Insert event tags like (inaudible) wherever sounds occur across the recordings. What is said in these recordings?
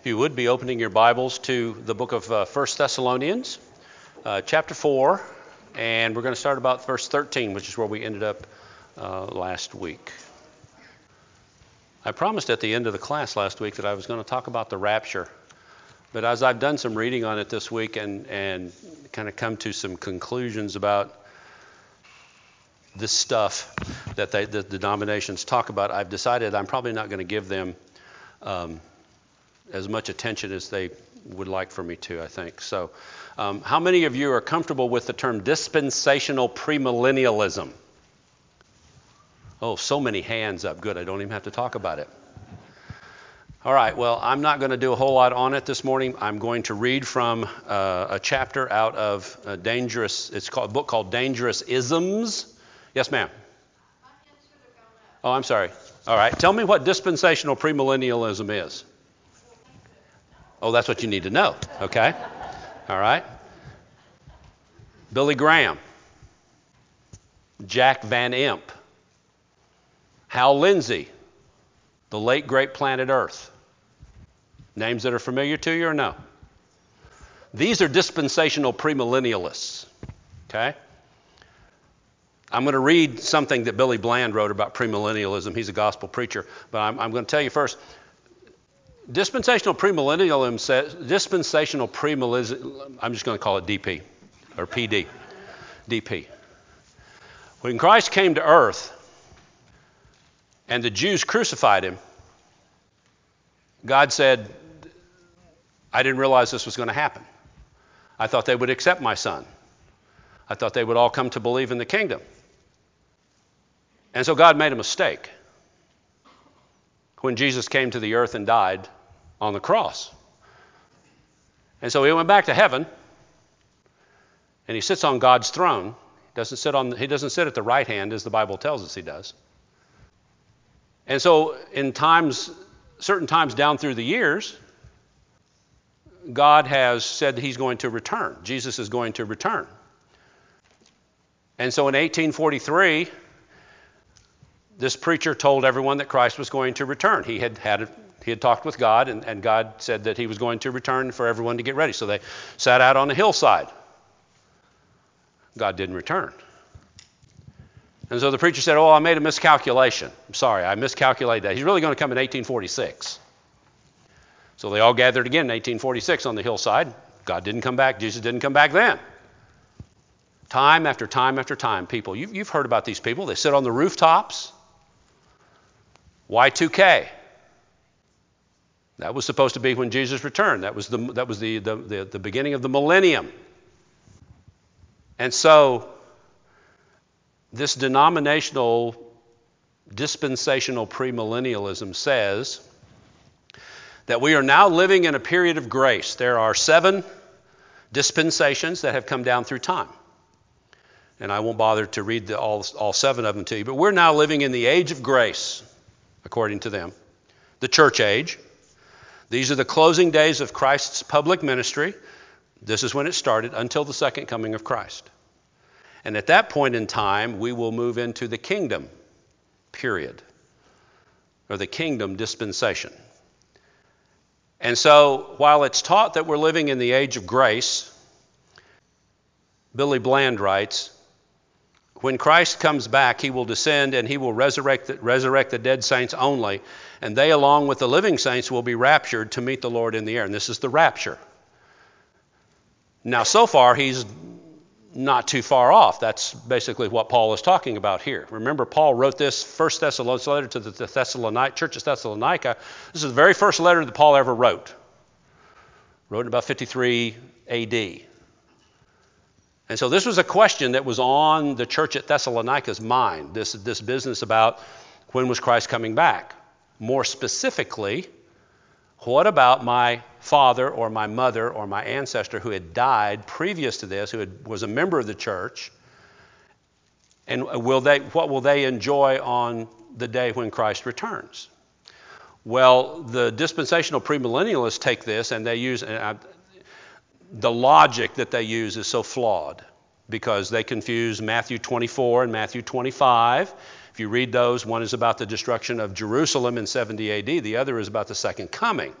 If you would be opening your Bibles to the book of uh, 1 Thessalonians, uh, chapter 4, and we're going to start about verse 13, which is where we ended up uh, last week. I promised at the end of the class last week that I was going to talk about the rapture. But as I've done some reading on it this week and, and kind of come to some conclusions about this stuff that they, the denominations talk about, I've decided I'm probably not going to give them um, as much attention as they would like for me to, I think. So, um, how many of you are comfortable with the term dispensational premillennialism? Oh, so many hands up. Good, I don't even have to talk about it. All right, well, I'm not going to do a whole lot on it this morning. I'm going to read from uh, a chapter out of a Dangerous, it's called, a book called Dangerous Isms. Yes, ma'am. Oh, I'm sorry. All right, tell me what dispensational premillennialism is. Oh, that's what you need to know. Okay. All right. Billy Graham, Jack Van Impe, Hal Lindsey, the late great planet Earth. Names that are familiar to you or no? These are dispensational premillennialists. Okay? I'm going to read something that Billy Bland wrote about premillennialism. He's a gospel preacher. But I'm, I'm going to tell you first dispensational premillennialism says, dispensational premillennialism, I'm just going to call it DP or PD. DP. When Christ came to earth and the Jews crucified him, God said, I didn't realize this was going to happen. I thought they would accept my son. I thought they would all come to believe in the kingdom. And so God made a mistake when Jesus came to the earth and died on the cross. And so he went back to heaven and he sits on God's throne. He Doesn't sit on, he doesn't sit at the right hand as the Bible tells us he does. And so in times, certain times down through the years, God has said that he's going to return. Jesus is going to return. And so in 1843, this preacher told everyone that Christ was going to return. He had had he had talked with God, and, and God said that he was going to return for everyone to get ready. So they sat out on the hillside. God didn't return. And so the preacher said, Oh, I made a miscalculation. I'm sorry, I miscalculated that. He's really going to come in 1846. So they all gathered again in 1846 on the hillside. God didn't come back. Jesus didn't come back then. Time after time after time, people, you've, you've heard about these people. They sit on the rooftops. Y2K. That was supposed to be when Jesus returned. That was the, that was the, the, the, the beginning of the millennium. And so, this denominational, dispensational premillennialism says that we are now living in a period of grace. There are seven dispensations that have come down through time. And I won't bother to read the, all, all seven of them to you, but we're now living in the age of grace, according to them, the church age. These are the closing days of Christ's public ministry. This is when it started until the second coming of Christ. And at that point in time, we will move into the kingdom period, or the kingdom dispensation. And so, while it's taught that we're living in the age of grace, Billy Bland writes, when Christ comes back, he will descend and he will resurrect the, resurrect the dead saints only, and they, along with the living saints, will be raptured to meet the Lord in the air. And this is the rapture. Now, so far, he's not too far off. That's basically what Paul is talking about here. Remember, Paul wrote this first Thessalonians letter to the Thessalonic church of Thessalonica. This is the very first letter that Paul ever wrote. Wrote in about 53 AD. And so this was a question that was on the church at Thessalonica's mind. This this business about when was Christ coming back? More specifically, what about my father or my mother or my ancestor who had died previous to this, who had, was a member of the church? And will they, what will they enjoy on the day when Christ returns? Well, the dispensational premillennialists take this and they use and the logic that they use is so flawed because they confuse Matthew 24 and Matthew 25 if you read those, one is about the destruction of Jerusalem in 70 AD, the other is about the second coming.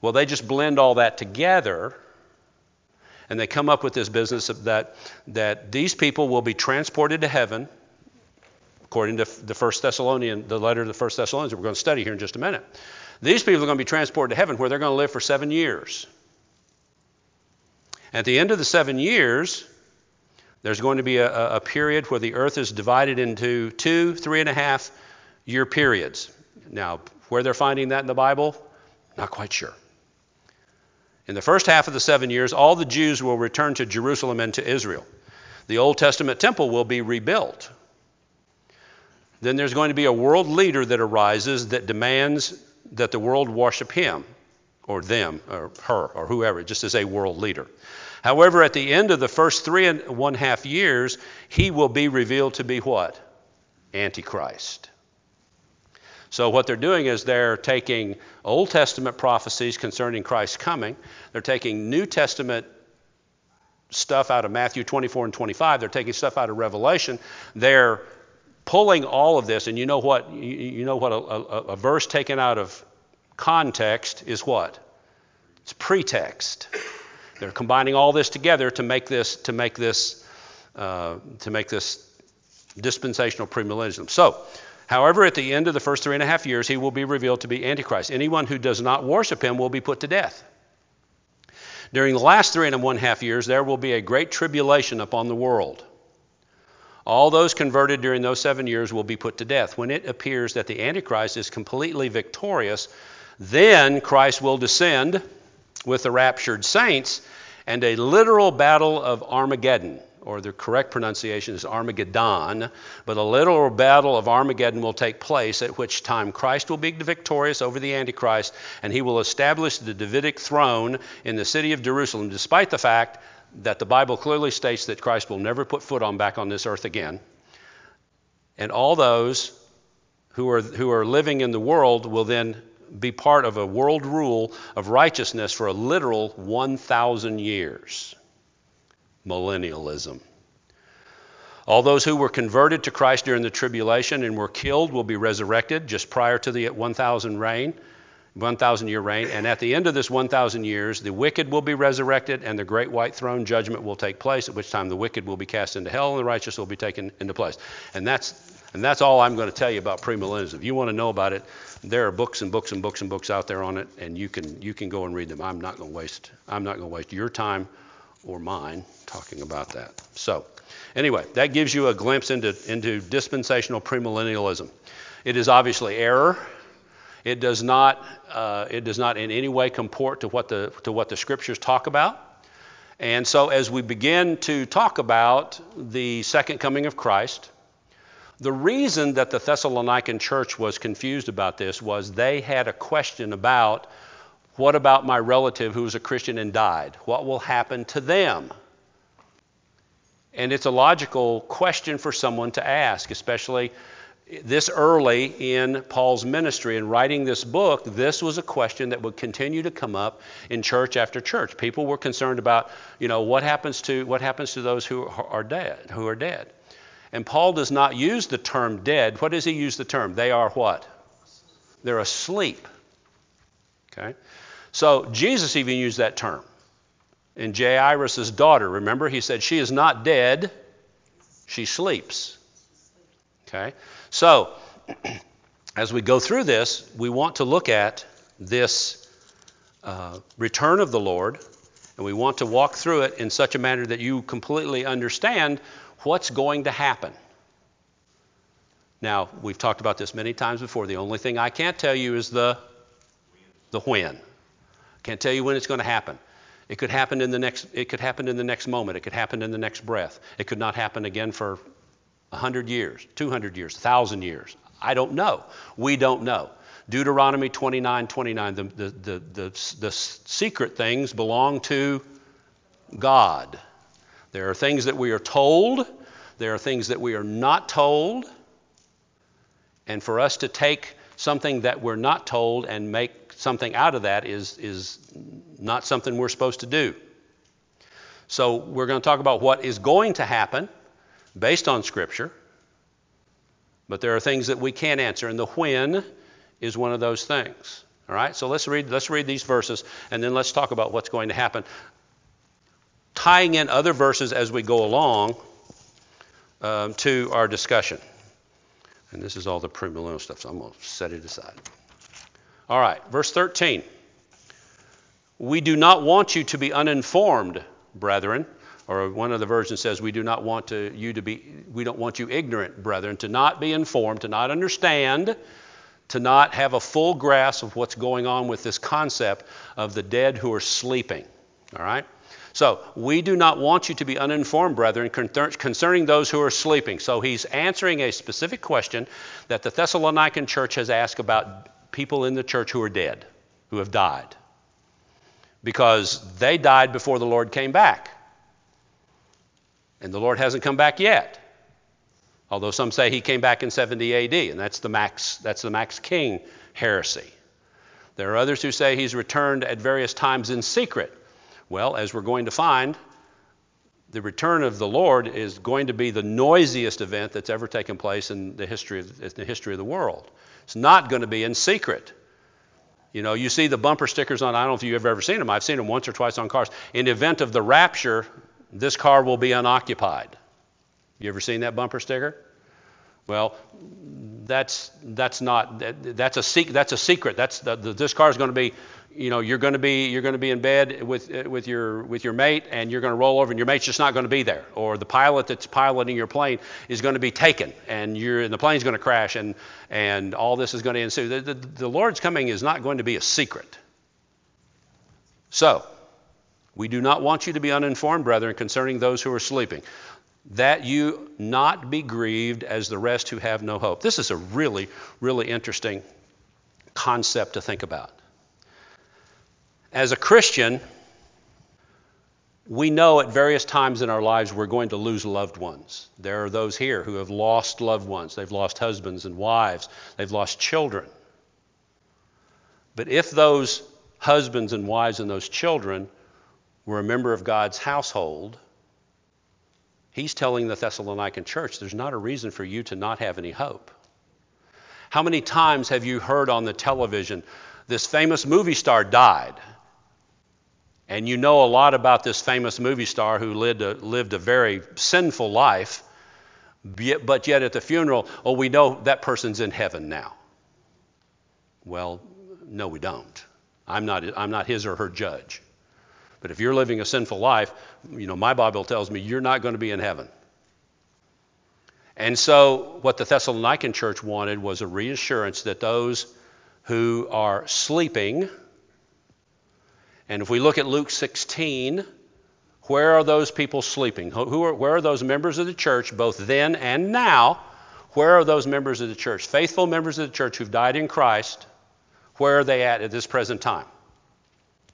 Well, they just blend all that together and they come up with this business that, that these people will be transported to heaven, according to the First Thessalonian, the letter of the First Thessalonians that we're going to study here in just a minute. These people are going to be transported to heaven where they're going to live for seven years. At the end of the seven years, there's going to be a, a period where the earth is divided into two, three and a half year periods. Now, where they're finding that in the Bible, not quite sure. In the first half of the seven years, all the Jews will return to Jerusalem and to Israel. The Old Testament temple will be rebuilt. Then there's going to be a world leader that arises that demands that the world worship him or them or her or whoever, just as a world leader. However, at the end of the first three and one half years, he will be revealed to be what? Antichrist. So, what they're doing is they're taking Old Testament prophecies concerning Christ's coming, they're taking New Testament stuff out of Matthew 24 and 25, they're taking stuff out of Revelation, they're pulling all of this, and you know what? You know what a, a, a verse taken out of context is what? It's pretext. They're combining all this together to make this to make this uh, to make this dispensational premillennialism. So However, at the end of the first three and a half years, he will be revealed to be Antichrist. Anyone who does not worship him will be put to death. During the last three and one half years, there will be a great tribulation upon the world. All those converted during those seven years will be put to death. When it appears that the Antichrist is completely victorious, then Christ will descend with the raptured saints, and a literal battle of Armageddon or the correct pronunciation is Armageddon, but a literal battle of Armageddon will take place, at which time Christ will be victorious over the Antichrist, and he will establish the Davidic throne in the city of Jerusalem, despite the fact that the Bible clearly states that Christ will never put foot on back on this earth again. And all those who are, who are living in the world will then be part of a world rule of righteousness for a literal 1,000 years millennialism. All those who were converted to Christ during the tribulation and were killed will be resurrected just prior to the 1,000 reign, 1,000 year reign. And at the end of this 1,000 years, the wicked will be resurrected and the great white throne judgment will take place, at which time the wicked will be cast into hell and the righteous will be taken into place. And that's and that's all I'm going to tell you about premillennialism. If you want to know about it, there are books and books and books and books out there on it, and you can you can go and read them. I'm not going to waste I'm not going to waste your time or mine talking about that. So, anyway, that gives you a glimpse into, into dispensational premillennialism. It is obviously error. It does not, uh, it does not in any way comport to what, the, to what the scriptures talk about. And so, as we begin to talk about the second coming of Christ, the reason that the Thessalonican church was confused about this was they had a question about what about my relative who was a Christian and died? What will happen to them? And it's a logical question for someone to ask, especially this early in Paul's ministry and writing this book, this was a question that would continue to come up in church after church. People were concerned about, you know, what happens to what happens to those who are dead, who are dead. And Paul does not use the term dead. What does he use the term? They are what? They're asleep. Okay? So Jesus even used that term. In Jairus' daughter, remember, he said, She is not dead, she sleeps. Okay? So, (clears throat) as we go through this, we want to look at this uh, return of the Lord, and we want to walk through it in such a manner that you completely understand what's going to happen. Now, we've talked about this many times before. The only thing I can't tell you is the, the when. Can't tell you when it's going to happen. It could happen in the next it could happen in the next moment. It could happen in the next breath. It could not happen again for 100 years, 200 years, 1000 years. I don't know. We don't know. Deuteronomy 29 29, the, the, the, the, the secret things belong to God. There are things that we are told, there are things that we are not told. And for us to take something that we're not told and make something out of that is, is not something we're supposed to do. So, we're going to talk about what is going to happen based on Scripture, but there are things that we can't answer, and the when is one of those things. All right, so let's read, let's read these verses and then let's talk about what's going to happen. Tying in other verses as we go along um, to our discussion. And this is all the premillennial stuff, so I'm going to set it aside. All right, verse 13. We do not want you to be uninformed, brethren. Or one of the versions says, we do not want to, you to be, we don't want you ignorant, brethren, to not be informed, to not understand, to not have a full grasp of what's going on with this concept of the dead who are sleeping. All right? So, we do not want you to be uninformed, brethren, concerning those who are sleeping. So, he's answering a specific question that the Thessalonican church has asked about people in the church who are dead, who have died because they died before the Lord came back. And the Lord hasn't come back yet. Although some say he came back in 70 AD, and that's the Max, that's the Max King heresy. There are others who say he's returned at various times in secret. Well, as we're going to find, the return of the Lord is going to be the noisiest event that's ever taken place in the history of, the, history of the world. It's not going to be in secret. You know, you see the bumper stickers on, I don't know if you've ever seen them. I've seen them once or twice on cars. In the event of the rapture, this car will be unoccupied. You ever seen that bumper sticker? Well, that's that's not that's a that's a secret. That's the, the, this car is going to be you know, you're going to be you're going to be in bed with uh, with your with your mate, and you're going to roll over, and your mate's just not going to be there, or the pilot that's piloting your plane is going to be taken, and you're and the plane's going to crash, and and all this is going to ensue. The, the, the Lord's coming is not going to be a secret. So, we do not want you to be uninformed, brethren, concerning those who are sleeping, that you not be grieved as the rest who have no hope. This is a really, really interesting concept to think about. As a Christian, we know at various times in our lives we're going to lose loved ones. There are those here who have lost loved ones. They've lost husbands and wives, they've lost children. But if those husbands and wives and those children were a member of God's household, he's telling the Thessalonican church there's not a reason for you to not have any hope. How many times have you heard on the television, this famous movie star died? and you know a lot about this famous movie star who lived a, lived a very sinful life, but yet at the funeral, oh, we know that person's in heaven now. Well, no, we don't. I'm not, I'm not his or her judge. But if you're living a sinful life, you know, my Bible tells me you're not going to be in heaven. And so, what the Thessalonican church wanted was a reassurance that those who are sleeping, and if we look at Luke 16, where are those people sleeping? Who are, where are those members of the church, both then and now? Where are those members of the church? Faithful members of the church who've died in Christ, where are they at at this present time?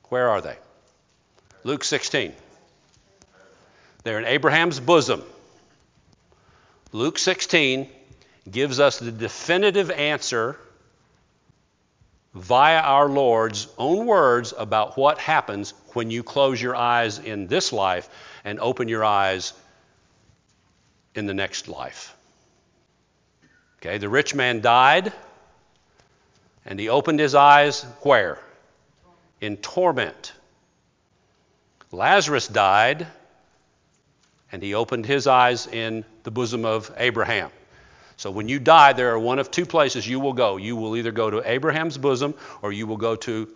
Where are they? Luke 16. They're in Abraham's bosom. Luke 16 gives us the definitive answer via our Lord's own words about what happens when you close your eyes in this life and open your eyes in the next life. Okay, the rich man died and he opened his eyes where? In torment. Lazarus died and he opened his eyes in the bosom of Abraham. So when you die, there are one of two places you will go. You will either go to Abraham's bosom or you will go to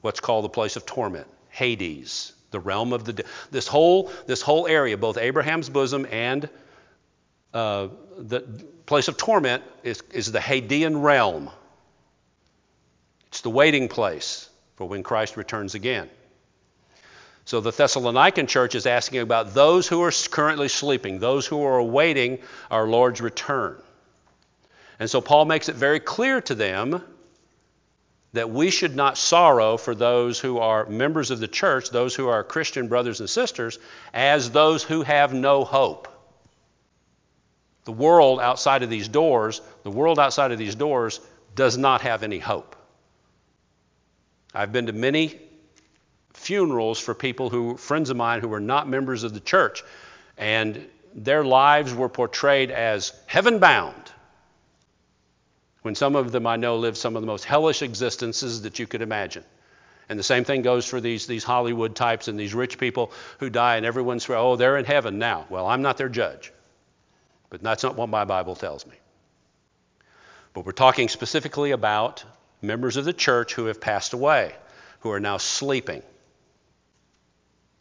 what's called the place of torment, Hades, the realm of the. This whole, this whole area, both Abraham's bosom and uh, the place of torment, is, is the Hadean realm. It's the waiting place for when Christ returns again. So the Thessalonican church is asking about those who are currently sleeping, those who are awaiting our Lord's return. And so Paul makes it very clear to them that we should not sorrow for those who are members of the church, those who are Christian brothers and sisters, as those who have no hope. The world outside of these doors, the world outside of these doors does not have any hope. I've been to many funerals for people who, friends of mine, who were not members of the church, and their lives were portrayed as heaven bound. when some of them I know live some of the most hellish existences that you could imagine. And the same thing goes for these, these Hollywood types and these rich people who die, and everyone's, oh, they're in heaven now. Well, I'm not their judge. But that's not what my Bible tells me. But we're talking specifically about members of the church who have passed away, who are now sleeping,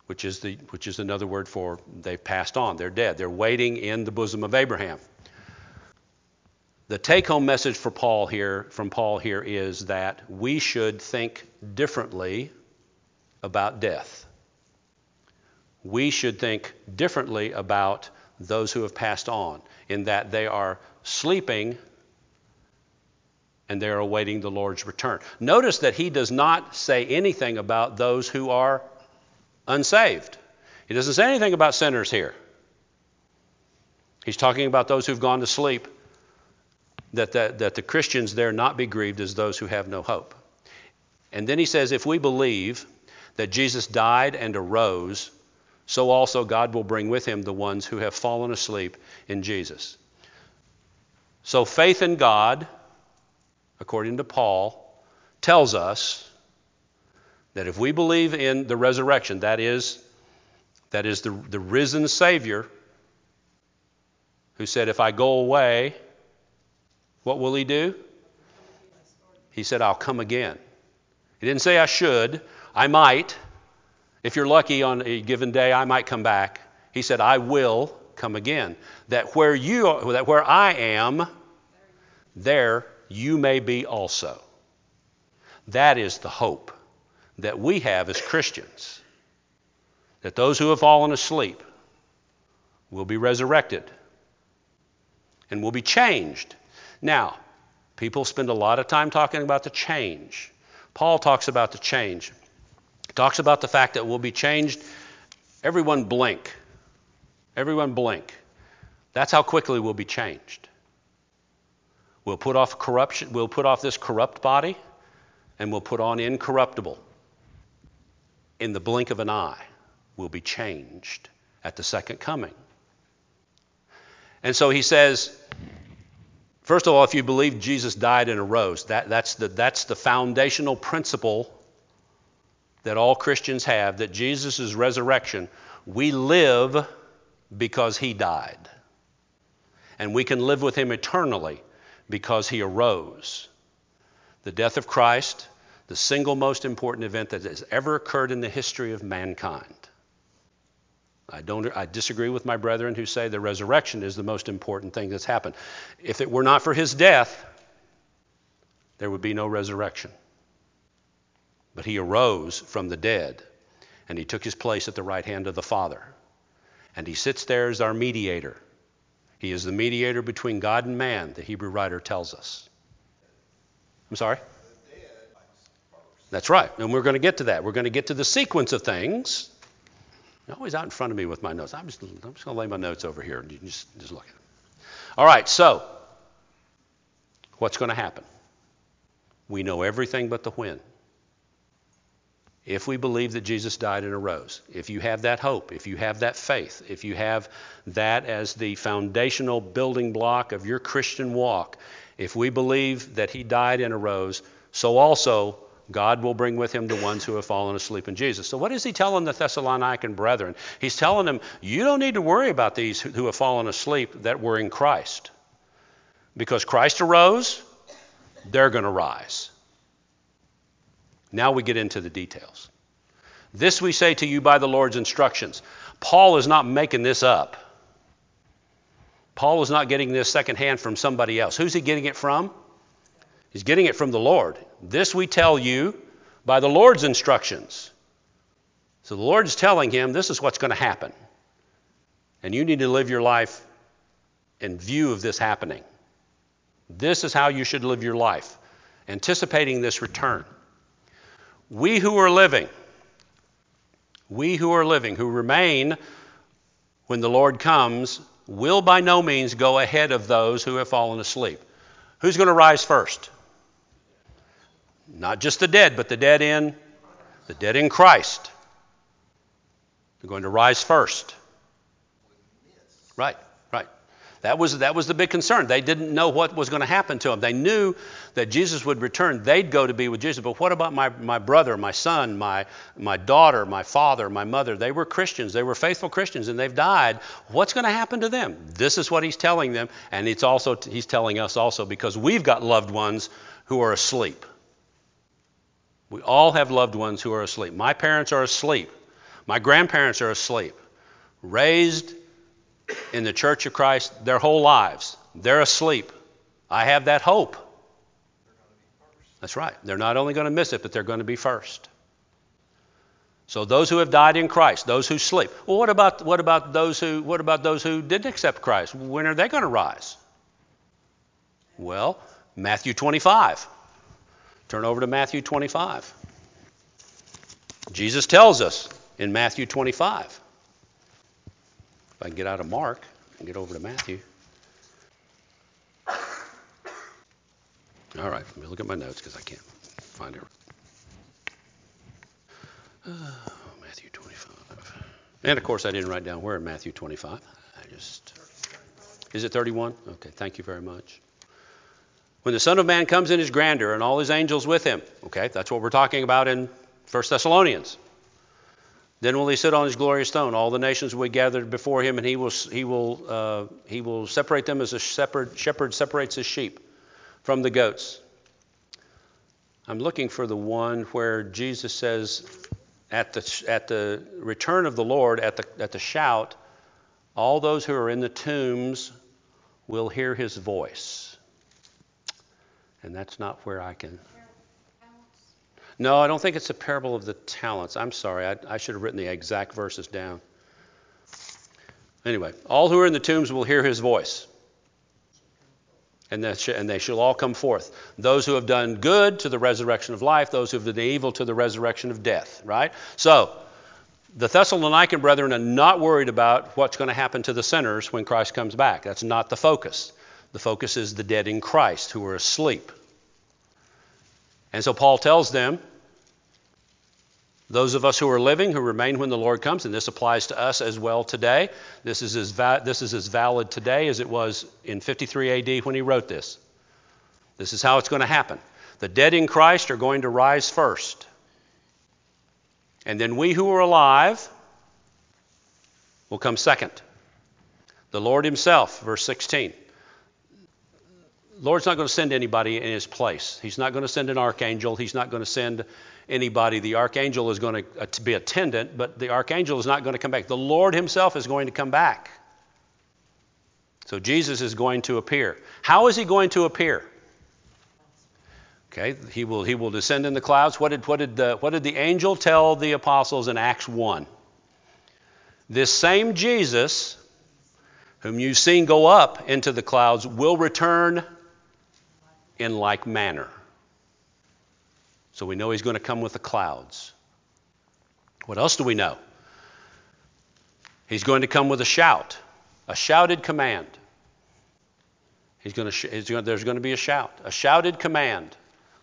which is, the, which is another word for they've passed on. They're dead. They're waiting in the bosom of Abraham. The take home message for Paul here, from Paul here is that we should think differently about death. We should think differently about those who have passed on, in that they are sleeping and they're awaiting the Lord's return. Notice that he does not say anything about those who are unsaved. He doesn't say anything about sinners here. He's talking about those who've gone to sleep, that the, that the Christians there not be grieved as those who have no hope. And then he says, if we believe that Jesus died and arose, so also God will bring with him the ones who have fallen asleep in Jesus. So faith in God according to Paul, tells us that if we believe in the resurrection, that is, that is the, the risen Savior who said, If I go away, what will he do? He said, I'll come again. He didn't say I should, I might. If you're lucky on a given day, I might come back. He said, I will come again. That where you are, that where I am, there you may be also. That is the hope that we have as Christians. That those who have fallen asleep will be resurrected and will be changed. Now, people spend a lot of time talking about the change. Paul talks about the change. He talks about the fact that we'll be changed. Everyone blink. Everyone blink. That's how quickly we'll be changed. We'll put off corruption, we'll put off this corrupt body, and we'll put on incorruptible. In the blink of an eye, we'll be changed at the second coming. And so he says, first of all, if you believe Jesus died and arose, that, that's, the, that's the foundational principle that all Christians have that Jesus' resurrection, we live because he died. And we can live with him eternally because he arose. The death of Christ, the single most important event that has ever occurred in the history of mankind. I, don't, I disagree with my brethren who say the resurrection is the most important thing that's happened. If it were not for his death, there would be no resurrection. But he arose from the dead, and he took his place at the right hand of the Father. And he sits there as our mediator he is the mediator between God and man, the Hebrew writer tells us. I'm sorry? That's right. And we're going to get to that. We're going to get to the sequence of things. You're always out in front of me with my notes. I'm just, I'm just going to lay my notes over here and you just, just look at them. All right, so what's going to happen? We know everything but the when if we believe that Jesus died and arose, if you have that hope, if you have that faith, if you have that as the foundational building block of your Christian walk, if we believe that he died and arose, so also God will bring with him the ones who have fallen asleep in Jesus. So, what is he telling the Thessalonican brethren? He's telling them, you don't need to worry about these who have fallen asleep that were in Christ. Because Christ arose, they're going to rise. Now we get into the details. This we say to you by the Lord's instructions. Paul is not making this up. Paul is not getting this secondhand from somebody else. Who's he getting it from? He's getting it from the Lord. This we tell you by the Lord's instructions. So the Lord is telling him this is what's going to happen. And you need to live your life in view of this happening. This is how you should live your life, anticipating this return. We who are living, we who are living, who remain when the Lord comes, will by no means go ahead of those who have fallen asleep. Who's going to rise first? Not just the dead, but the dead in the dead in Christ. They're going to rise first. Right, right. That was, that was the big concern. They didn't know what was going to happen to them. They knew that Jesus would return. They'd go to be with Jesus. But what about my, my brother, my son, my, my daughter, my father, my mother? They were Christians. They were faithful Christians, and they've died. What's going to happen to them? This is what he's telling them, and it's also, he's telling us also because we've got loved ones who are asleep. We all have loved ones who are asleep. My parents are asleep. My grandparents are asleep. Raised in the church of Christ their whole lives. They're asleep. I have that hope. That's right. They're not only going to miss it, but they're going to be first. So those who have died in Christ, those who sleep. Well, what about what about those who what about those who didn't accept Christ? When are they going to rise? Well, Matthew 25. Turn over to Matthew 25. Jesus tells us in Matthew 25. If I can get out of Mark and get over to Matthew. All right, let me look at my notes because I can't find it. Oh, Matthew 25. And of course, I didn't write down where in Matthew 25. I just. Is it 31? Okay, thank you very much. When the Son of Man comes in his grandeur and all his angels with him, okay, that's what we're talking about in 1 Thessalonians. Then will he sit on his glorious throne. All the nations will be gathered before him, and he will, he will, uh, he will separate them as a shepherd, shepherd separates his sheep from the goats. I'm looking for the one where Jesus says, at the, at the return of the Lord, at the, at the shout, all those who are in the tombs will hear his voice. And that's not where I can. No, I don't think it's a parable of the talents. I'm sorry. I, I should have written the exact verses down. Anyway, all who are in the tombs will hear his voice. And, and they shall all come forth. Those who have done good to the resurrection of life, those who have done evil to the resurrection of death, right? So, the Thessalonican brethren are not worried about what's going to happen to the sinners when Christ comes back. That's not the focus. The focus is the dead in Christ who are asleep. And so Paul tells them, those of us who are living, who remain when the Lord comes, and this applies to us as well today, this is as, va- this is as valid today as it was in 53 AD when he wrote this. This is how it's going to happen. The dead in Christ are going to rise first. And then we who are alive will come second. The Lord Himself, verse 16. Lord's not going to send anybody in his place. He's not going to send an archangel. He's not going to send anybody. The archangel is going to, uh, be attendant, but the archangel is not going to come back. The Lord himself is going to come back. So Jesus is going to appear. How is he going to appear? Okay, he will, he will descend in the clouds. What did, what, did the, what did the angel tell the apostles in Acts 1? This same Jesus, whom you've seen go up into the clouds, will return in like manner. So we know he's going to come with the clouds. What else do we know? He's going to come with a shout, a shouted command. He's going to sh- he's going, there's going to be a shout, a shouted command.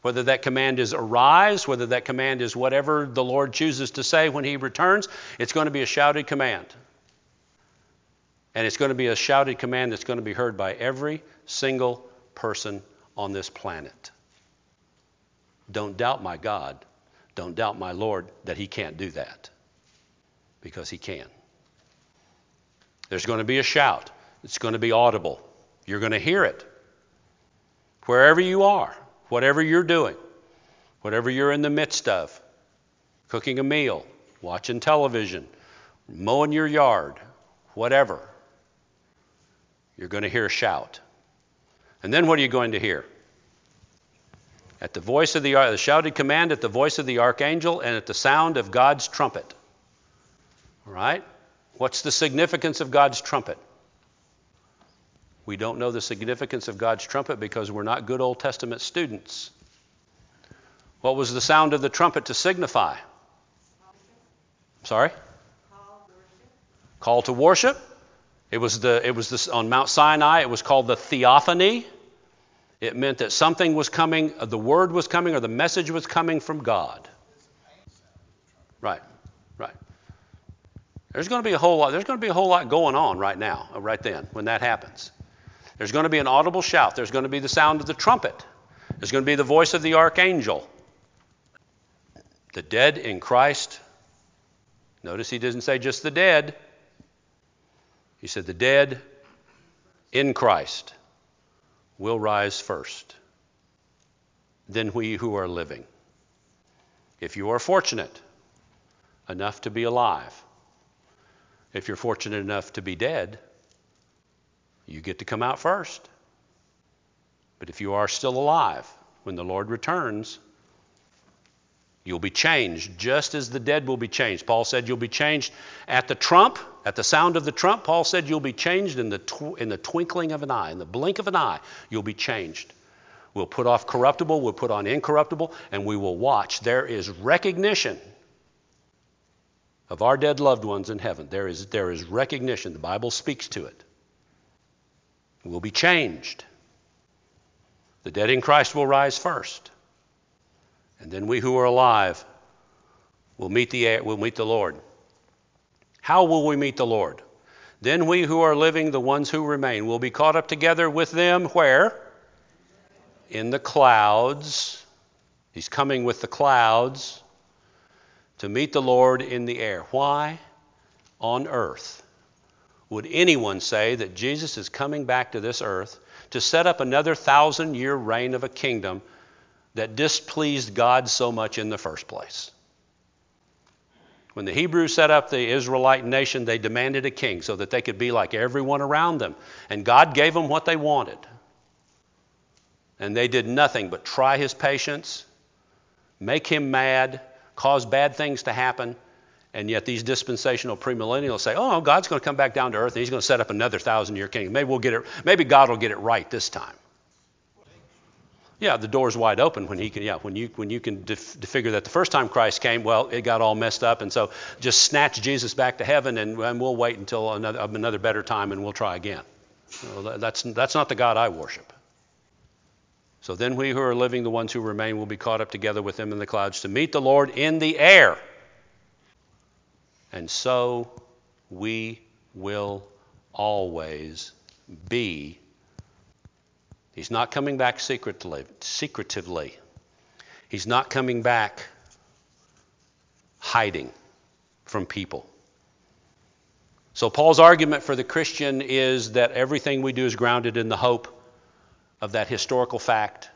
Whether that command is arise, whether that command is whatever the Lord chooses to say when he returns, it's going to be a shouted command. And it's going to be a shouted command that's going to be heard by every single person on this planet. Don't doubt my God. Don't doubt my Lord that He can't do that because He can. There's going to be a shout, it's going to be audible. You're going to hear it. Wherever you are, whatever you're doing, whatever you're in the midst of, cooking a meal, watching television, mowing your yard, whatever, you're going to hear a shout. And then what are you going to hear? At the voice of the, the shouted command, at the voice of the archangel, and at the sound of God's trumpet. All right? What's the significance of God's trumpet? We don't know the significance of God's trumpet because we're not good Old Testament students. What was the sound of the trumpet to signify? Sorry? Call to worship. It was the it was this on Mount Sinai. It was called the theophany. It meant that something was coming, uh, the word was coming, or the message was coming from God. Right, right. There's going to be a whole lot. There's going to be a whole lot going on right now, uh, right then, when that happens. There's going to be an audible shout. There's going to be the sound of the trumpet. There's going to be the voice of the archangel. The dead in Christ. Notice he doesn't say just the dead. He said the dead in Christ will rise first, then we who are living. If you are fortunate enough to be alive, if you're fortunate enough to be dead, you get to come out first. But if you are still alive, when the Lord returns, you'll be changed just as the dead will be changed. Paul said you'll be changed at the trump, at the sound of the trump. Paul said you'll be changed in the, tw- in the twinkling of an eye, in the blink of an eye, you'll be changed. We'll put off corruptible, we'll put on incorruptible, and we will watch. There is recognition of our dead loved ones in heaven. There is, there is recognition. The Bible speaks to it. We'll be changed. The dead in Christ will rise first. And then we who are alive will meet the, will meet the Lord. How will we meet the Lord? Then we who are living, the ones who remain, will be caught up together with them where? In the clouds. He's coming with the clouds to meet the Lord in the air. Why? On earth. Would anyone say that Jesus is coming back to this earth to set up another thousand year reign of a kingdom that displeased God so much in the first place? When the Hebrews set up the Israelite nation, they demanded a king so that they could be like everyone around them. And God gave them what they wanted. And they did nothing but try his patience, make him mad, cause bad things to happen. And yet these dispensational premillennials say, oh, God's going to come back down to earth and he's going to set up another thousand year kingdom. Maybe we'll get it, maybe God will get it right this time. Yeah, the door's wide open when he can, yeah, when you, when you can def- figure that the first time Christ came, well, it got all messed up. And so just snatch Jesus back to heaven and, and we'll wait until another, another better time and we'll try again. That's, that's not the God I worship. So then we who are living, the ones who remain, will be caught up together with them in the clouds to meet the Lord in the air. And so we will always be. He's not coming back secretly. secretively. He's not coming back hiding from people. So, Paul's argument for the Christian is that everything we do is grounded in the hope of that historical fact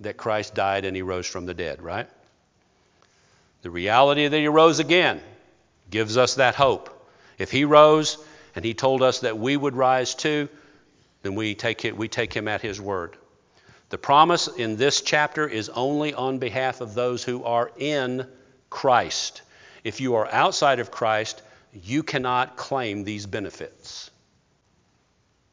that Christ died and he rose from the dead, right? The reality that he rose again gives us that hope. If he rose and he told us that we would rise too, then we take, it, we take him at his word. The promise in this chapter is only on behalf of those who are in Christ. If you are outside of Christ, you cannot claim these benefits.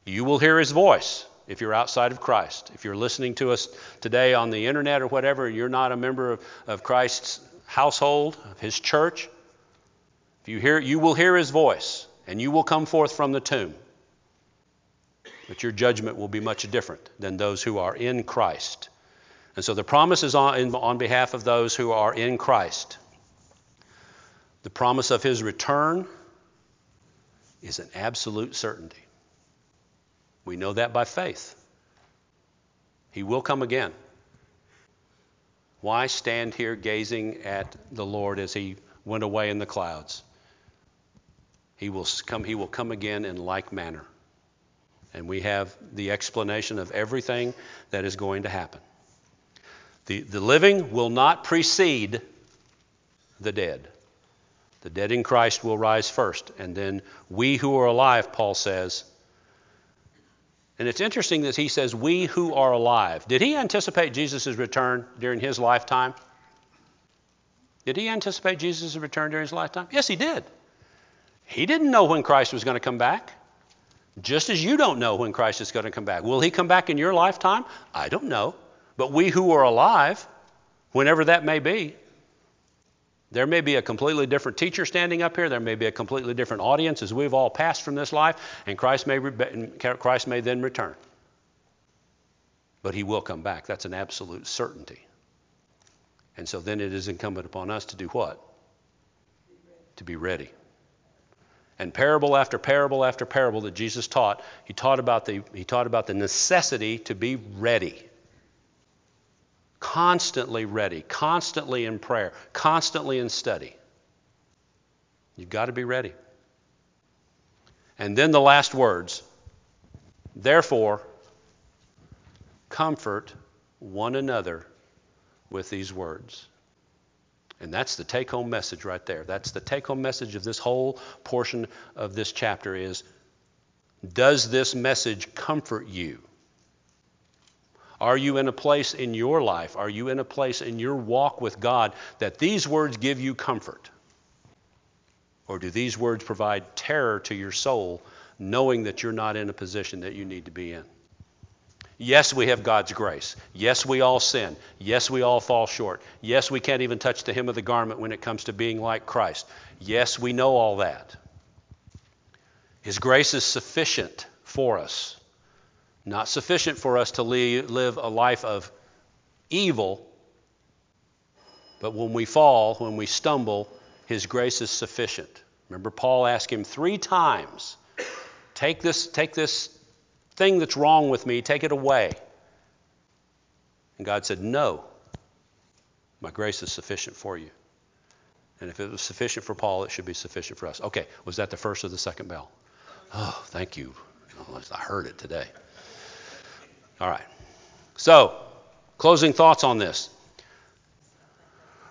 You will hear his voice if you're outside of Christ. If you're listening to us today on the internet or whatever, you're not a member of, of Christ's household, of his church, if you hear, you will hear his voice, and you will come forth from the tomb. But your judgment will be much different than those who are in Christ. And so the promise is on, on behalf of those who are in Christ. The promise of his return is an absolute certainty. We know that by faith. He will come again. Why stand here gazing at the Lord as he went away in the clouds? He will come, he will come again in like manner. And we have the explanation of everything that is going to happen. The, the living will not precede the dead. The dead in Christ will rise first, and then we who are alive, Paul says, and it's interesting that he says, We who are alive. Did he anticipate Jesus' return during his lifetime? Did he anticipate Jesus' return during his lifetime? Yes, he did. He didn't know when Christ was going to come back, just as you don't know when Christ is going to come back. Will he come back in your lifetime? I don't know. But we who are alive, whenever that may be, there may be a completely different teacher standing up here. There may be a completely different audience as we've all passed from this life, and Christ may, re- Christ may then return. But he will come back. That's an absolute certainty. And so then it is incumbent upon us to do what? To be ready. And parable after parable after parable that Jesus taught, he taught about the, he taught about the necessity to be ready. Constantly ready, constantly in prayer, constantly in study. You've got to be ready. And then the last words Therefore, comfort one another with these words. And that's the take home message right there. That's the take home message of this whole portion of this chapter is does this message comfort you? Are you in a place in your life, are you in a place in your walk with God that these words give you comfort? Or do these words provide terror to your soul, knowing that you're not in a position that you need to be in? Yes, we have God's grace. Yes, we all sin. Yes, we all fall short. Yes, we can't even touch the hem of the garment when it comes to being like Christ. Yes, we know all that. His grace is sufficient for us, not sufficient for us to live a life of evil, but when we fall, when we stumble, His grace is sufficient. Remember, Paul asked him three times take this, take this thing that's wrong with me, take it away. And God said, No, my grace is sufficient for you. And if it was sufficient for Paul, it should be sufficient for us. Okay, was that the first or the second bell? Oh, thank you. I heard it today. All right. So, closing thoughts on this.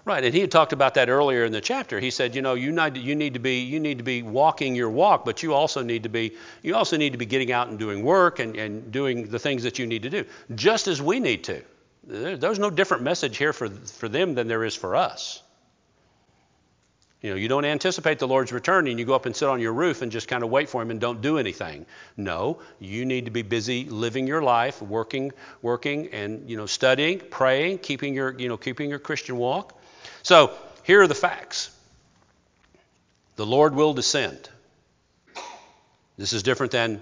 Right, and he had talked about that earlier in the chapter. He said, you know, you need, you need to be you need to be walking your walk, but you also need to be you also need to be getting out and doing work and, and doing the things that you need to do, just as we need to. There's no different message here for for them than there is for us. You know, you don't anticipate the Lord's return and you go up and sit on your roof and just kind of wait for him and don't do anything. No, you need to be busy living your life, working, working and you know, studying, praying, keeping your, you know, keeping your Christian walk. So here are the facts the Lord will descend. This is different than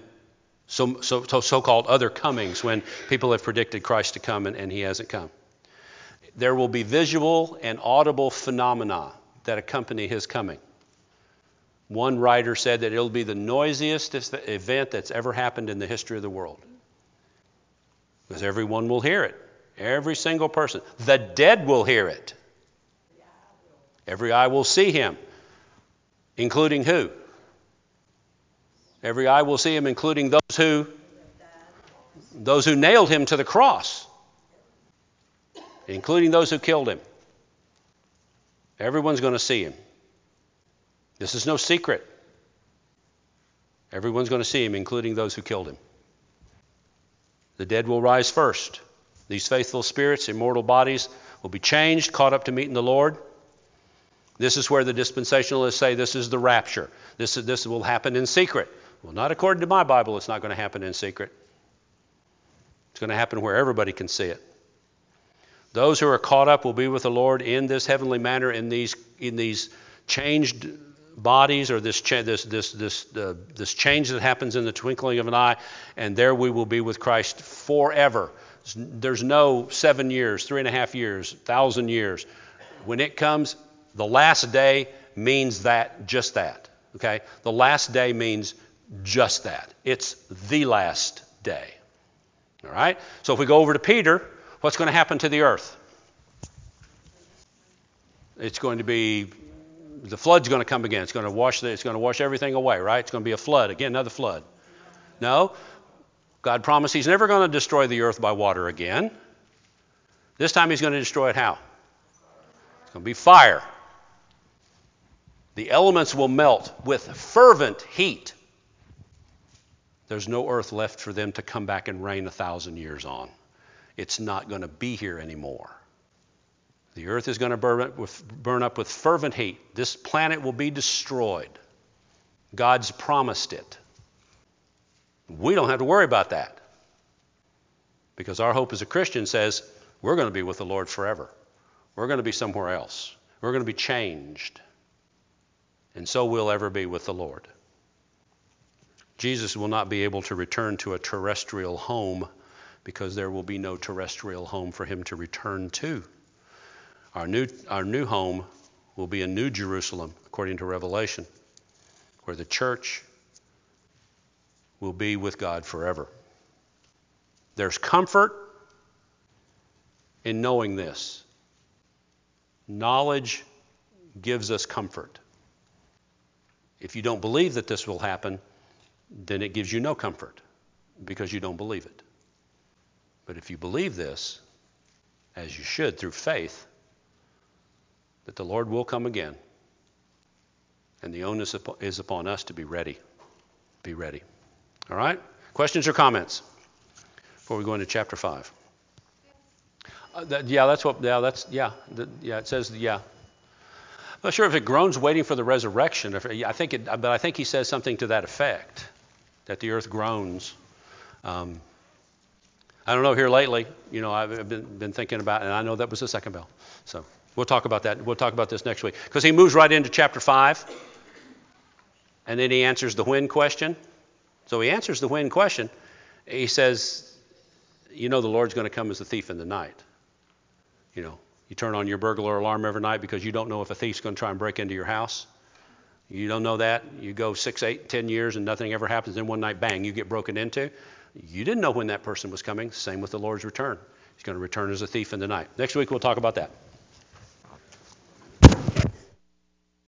so, so, so called other comings when people have predicted Christ to come and, and he hasn't come. There will be visual and audible phenomena that accompany his coming. One writer said that it'll be the noisiest event that's ever happened in the history of the world. Because everyone will hear it. Every single person. The dead will hear it. Every eye will see him, including who? Every eye will see him, including those who those who nailed him to the cross, including those who killed him. Everyone's going to see him. This is no secret. Everyone's going to see him, including those who killed him. The dead will rise first. These faithful spirits, immortal bodies, will be changed, caught up to meet in the Lord. This is where the dispensationalists say this is the rapture. This, this will happen in secret. Well, not according to my Bible, it's not going to happen in secret. It's going to happen where everybody can see it. Those who are caught up will be with the Lord in this heavenly manner in these, in these changed bodies or this, cha- this, this, this, uh, this change that happens in the twinkling of an eye, and there we will be with Christ forever. There's no seven years, three and a half years, thousand years. When it comes, the last day means that, just that. Okay? The last day means just that. It's the last day. All right? So if we go over to Peter, what's going to happen to the earth? It's going to be the flood's going to come again. It's going to wash the, it's going to wash everything away, right? It's going to be a flood again, another flood. No, God promised He's never going to destroy the earth by water again. This time He's going to destroy it how? It's going to be fire. The elements will melt with fervent heat. There's no earth left for them to come back and reign a thousand years on. It's not going to be here anymore. The earth is going to burn up, with, burn up with fervent heat. This planet will be destroyed. God's promised it. We don't have to worry about that. Because our hope as a Christian says we're going to be with the Lord forever. We're going to be somewhere else. We're going to be changed and so we'll ever be with the Lord. Jesus will not be able to return to a terrestrial home because there will be no terrestrial home for him to return to. Our new, our new home will be a new Jerusalem, according to Revelation, where the church will be with God forever. There's comfort in knowing this. Knowledge gives us comfort. If you don't believe that this will happen, then it gives you no comfort because you don't believe it. But if you believe this, as you should through faith, that the Lord will come again, and the onus is upon us to be ready. Be ready. All right? Questions or comments before we go into chapter 5? Uh, that, yeah, that's what, yeah, that's, yeah, the, yeah, it says, yeah. Not sure if it groans waiting for the resurrection. If, I think it, but I think he says something to that effect, that the earth groans. Um, I don't know here lately, you know, I've been, been thinking about, and I know that was the second bell. So we'll talk about that. We'll talk about this next week. Because he moves right into chapter 5, and then he answers the when question. So he answers the when question. He says, You know, the Lord's going to come as a thief in the night. You know, you turn on your burglar alarm every night because you don't know if a thief's going to try and break into your house. You don't know that. You go six, eight, ten years and nothing ever happens. Then one night, bang, you get broken into. You didn't know when that person was coming. Same with the Lord's return. He's going to return as a thief in the night. Next week, we'll talk about that.